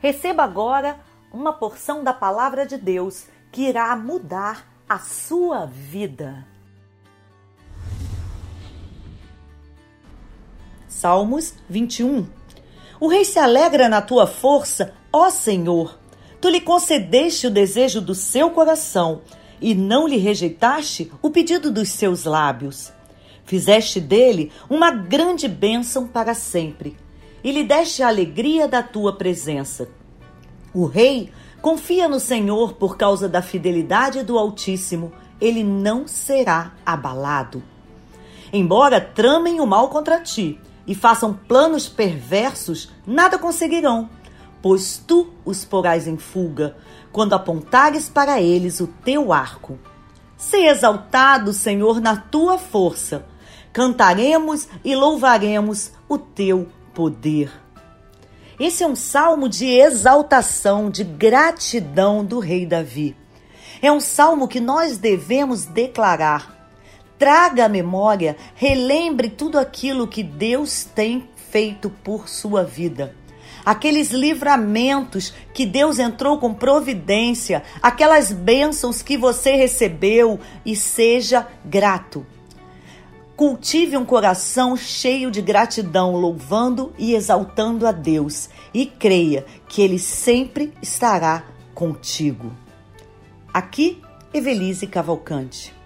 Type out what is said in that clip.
Receba agora uma porção da palavra de Deus que irá mudar a sua vida. Salmos 21 O rei se alegra na tua força, ó Senhor. Tu lhe concedeste o desejo do seu coração e não lhe rejeitaste o pedido dos seus lábios. Fizeste dele uma grande bênção para sempre e lhe deste a alegria da tua presença. O rei confia no Senhor por causa da fidelidade do Altíssimo, ele não será abalado. Embora tramem o mal contra ti e façam planos perversos, nada conseguirão, pois tu os porás em fuga quando apontares para eles o teu arco. Se exaltado, Senhor, na tua força. Cantaremos e louvaremos o teu poder. Esse é um salmo de exaltação, de gratidão do rei Davi. É um salmo que nós devemos declarar. Traga à memória, relembre tudo aquilo que Deus tem feito por sua vida. Aqueles livramentos que Deus entrou com providência, aquelas bênçãos que você recebeu e seja grato. Cultive um coração cheio de gratidão, louvando e exaltando a Deus, e creia que Ele sempre estará contigo. Aqui, Evelise Cavalcante.